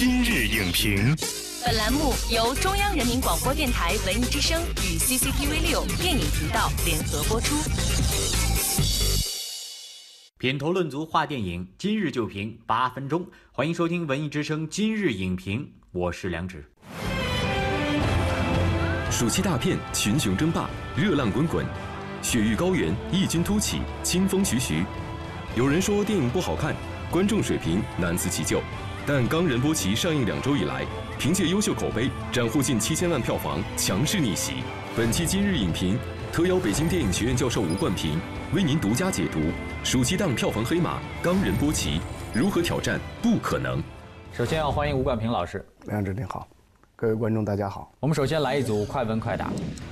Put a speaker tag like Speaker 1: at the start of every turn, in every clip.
Speaker 1: 今日影评，
Speaker 2: 本栏目由中央人民广播电台文艺之声与 CCTV 六电影频道联合播出。
Speaker 3: 品头论足话电影，今日就评八分钟。欢迎收听文艺之声今日影评，我是梁植。
Speaker 4: 暑期大片群雄争霸，热浪滚滚，雪域高原异军突起，清风徐徐。有人说电影不好看，观众水平难辞其咎。但《冈仁波齐》上映两周以来，凭借优秀口碑，斩获近七千万票房，强势逆袭。本期今日影评特邀北京电影学院教授吴冠平，为您独家解读暑期档票房黑马《冈仁波齐》如何挑战不可能。
Speaker 3: 首先要欢迎吴冠平老师，
Speaker 5: 梁志您好。各位观众，大家好。
Speaker 3: 我们首先来一组快问快答。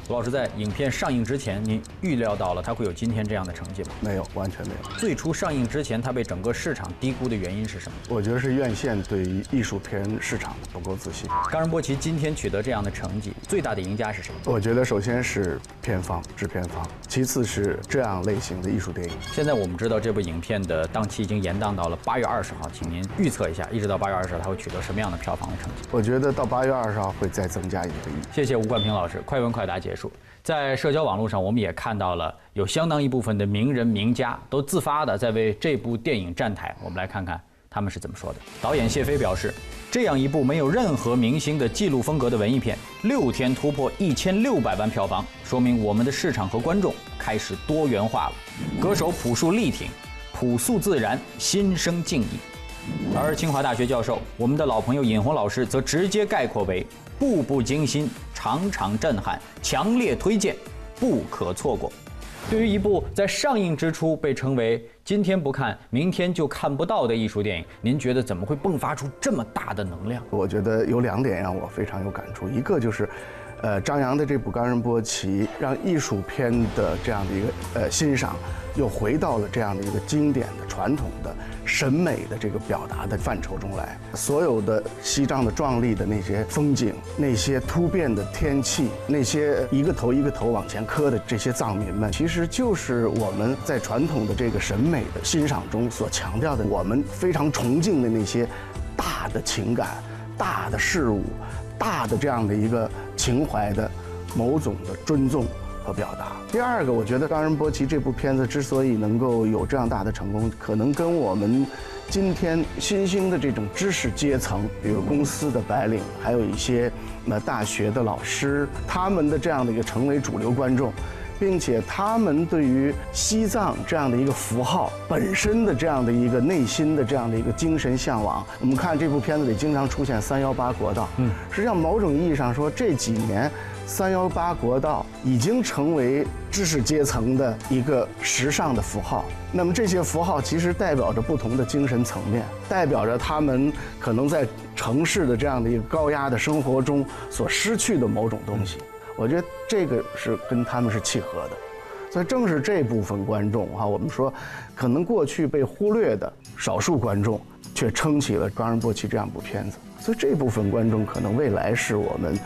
Speaker 3: 罗老师在影片上映之前，您预料到了它会有今天这样的成绩吗？
Speaker 5: 没有，完全没有。
Speaker 3: 最初上映之前，它被整个市场低估的原因是什么？
Speaker 5: 我觉得是院线对于艺术片市场不够自信。
Speaker 3: 冈仁波齐今天取得这样的成绩，最大的赢家是谁？
Speaker 5: 我觉得首先是片方、制片方，其次是这样类型的艺术电影。
Speaker 3: 现在我们知道这部影片的档期已经延档到了八月二十号，请您预测一下，一直到八月二十号它会取得什么样的票房的成绩？
Speaker 5: 我觉得到八月二十会再增加一个亿。
Speaker 3: 谢谢吴冠平老师，快问快答结束。在社交网络上，我们也看到了有相当一部分的名人名家都自发的在为这部电影站台。我们来看看他们是怎么说的。导演谢飞表示，这样一部没有任何明星的记录风格的文艺片，六天突破一千六百万票房，说明我们的市场和观众开始多元化了。歌手朴树力挺，朴素自然，心生敬意。而清华大学教授，我们的老朋友尹红老师则直接概括为。步步惊心，场场震撼，强烈推荐，不可错过。对于一部在上映之初被称为“今天不看，明天就看不到”的艺术电影，您觉得怎么会迸发出这么大的能量？
Speaker 5: 我觉得有两点让我非常有感触，一个就是。呃，张扬的这部《冈仁波齐》让艺术片的这样的一个呃欣赏，又回到了这样的一个经典的传统的审美的这个表达的范畴中来。所有的西藏的壮丽的那些风景，那些突变的天气，那些一个头一个头往前磕的这些藏民们，其实就是我们在传统的这个审美的欣赏中所强调的，我们非常崇敬的那些大的情感、大的事物。大的这样的一个情怀的某种的尊重和表达。第二个，我觉得《冈仁波齐》这部片子之所以能够有这样大的成功，可能跟我们今天新兴的这种知识阶层，比如公司的白领，还有一些那大学的老师，他们的这样的一个成为主流观众。并且他们对于西藏这样的一个符号本身的这样的一个内心的这样的一个精神向往，我们看这部片子里经常出现三幺八国道。嗯，实际上某种意义上说，这几年三幺八国道已经成为知识阶层的一个时尚的符号。那么这些符号其实代表着不同的精神层面，代表着他们可能在城市的这样的一个高压的生活中所失去的某种东西。我觉得这个是跟他们是契合的，所以正是这部分观众哈，我们说，可能过去被忽略的少数观众，却撑起了《冈仁波齐》这样部片子，所以这部分观众可能未来是我们。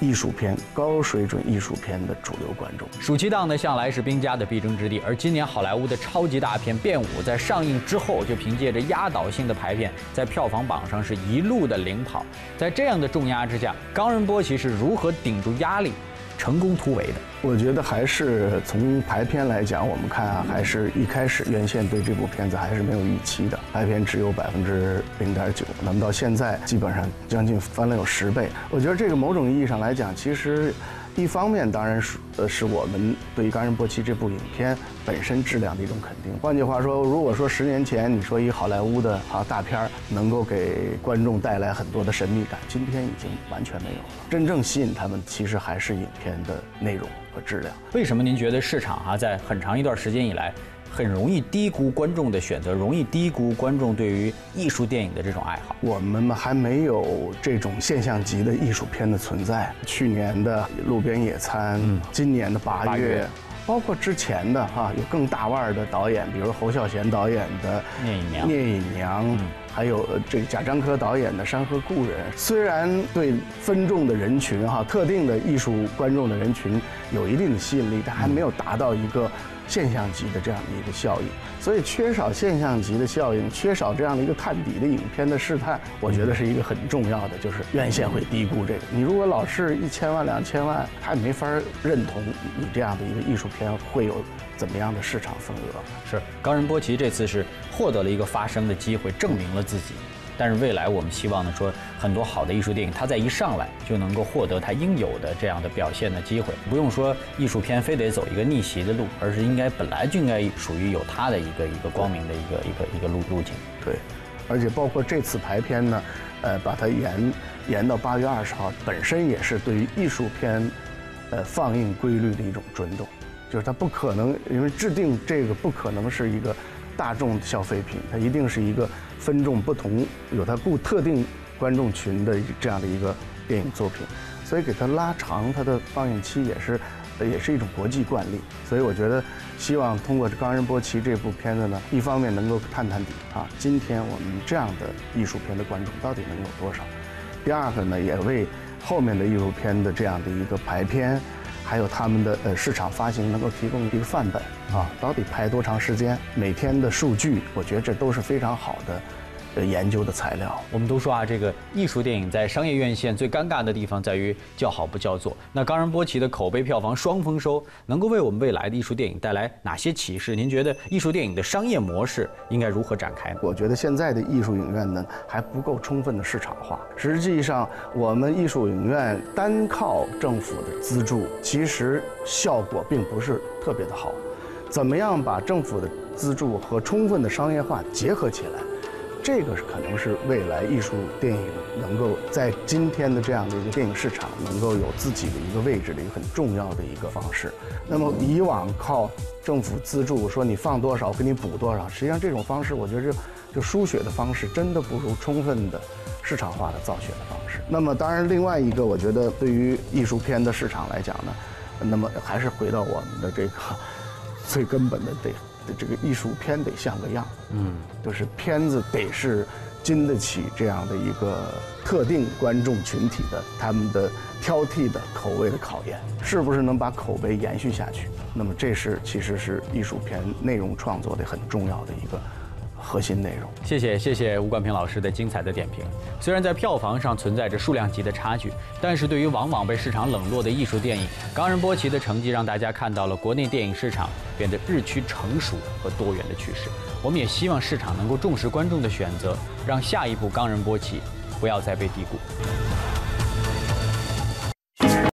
Speaker 5: 艺术片高水准艺术片的主流观众，
Speaker 3: 暑期档呢向来是兵家的必争之地，而今年好莱坞的超级大片《变五》在上映之后，就凭借着压倒性的排片，在票房榜上是一路的领跑。在这样的重压之下，《冈仁波齐》是如何顶住压力？成功突围的，
Speaker 5: 我觉得还是从排片来讲，我们看啊，还是一开始院线对这部片子还是没有预期的，排片只有百分之零点九，那么到现在基本上将近翻了有十倍。我觉得这个某种意义上来讲，其实。一方面当然是呃是我们对于《冈仁波齐》这部影片本身质量的一种肯定。换句话说，如果说十年前你说一好莱坞的啊大片儿能够给观众带来很多的神秘感，今天已经完全没有了。真正吸引他们其实还是影片的内容和质量。
Speaker 3: 为什么您觉得市场啊在很长一段时间以来？很容易低估观众的选择，容易低估观众对于艺术电影的这种爱好。
Speaker 5: 我们还没有这种现象级的艺术片的存在。去年的《路边野餐》，今年的《八月》，包括之前的哈有更大腕儿的导演，比如侯孝贤导演的《
Speaker 3: 聂隐娘》，
Speaker 5: 聂隐娘，还有这个贾樟柯导演的《山河故人》。虽然对分众的人群哈特定的艺术观众的人群有一定的吸引力，但还没有达到一个。现象级的这样的一个效应。所以缺少现象级的效应，缺少这样的一个探底的影片的试探，我觉得是一个很重要的，就是院线会低估这个。你如果老是一千万两千万，他也没法认同你这样的一个艺术片会有怎么样的市场份额。
Speaker 3: 是，冈仁波齐这次是获得了一个发声的机会，证明了自己。但是未来我们希望呢，说很多好的艺术电影，它在一上来就能够获得它应有的这样的表现的机会，不用说艺术片非得走一个逆袭的路，而是应该本来就应该属于有它的一个一个光明的一个一个一个路路径。
Speaker 5: 对，而且包括这次排片呢，呃，把它延延到八月二十号，本身也是对于艺术片，呃，放映规律的一种尊重，就是它不可能，因为制定这个不可能是一个大众消费品，它一定是一个。分众不同，有它不特定观众群的这样的一个电影作品，所以给它拉长它的放映期也是，也是一种国际惯例。所以我觉得，希望通过《冈仁波齐》这部片子呢，一方面能够探探底啊，今天我们这样的艺术片的观众到底能有多少；第二个呢，也为后面的艺术片的这样的一个排片。还有他们的呃市场发行能够提供一个范本啊，到底排多长时间，每天的数据，我觉得这都是非常好的。呃，研究的材料，
Speaker 3: 我们都说啊，这个艺术电影在商业院线最尴尬的地方在于叫好不叫座。那冈仁波齐的口碑票房双丰收，能够为我们未来的艺术电影带来哪些启示？您觉得艺术电影的商业模式应该如何展开？
Speaker 5: 我觉得现在的艺术影院呢还不够充分的市场化。实际上，我们艺术影院单靠政府的资助，其实效果并不是特别的好。怎么样把政府的资助和充分的商业化结合起来？这个是可能是未来艺术电影能够在今天的这样的一个电影市场能够有自己的一个位置的一个很重要的一个方式。那么以往靠政府资助说你放多少给你补多少，实际上这种方式我觉得就就输血的方式真的不如充分的市场化的造血的方式。那么当然另外一个我觉得对于艺术片的市场来讲呢，那么还是回到我们的这个 最根本的得。的这个艺术片得像个样，嗯，就是片子得是经得起这样的一个特定观众群体的他们的挑剔的口味的考验，是不是能把口碑延续下去？那么这是其实是艺术片内容创作的很重要的一个。核心内容，
Speaker 3: 谢谢谢谢吴冠平老师的精彩的点评。虽然在票房上存在着数量级的差距，但是对于往往被市场冷落的艺术电影，《冈仁波齐》的成绩让大家看到了国内电影市场变得日趋成熟和多元的趋势。我们也希望市场能够重视观众的选择，让下一部《冈仁波齐》不要再被低估。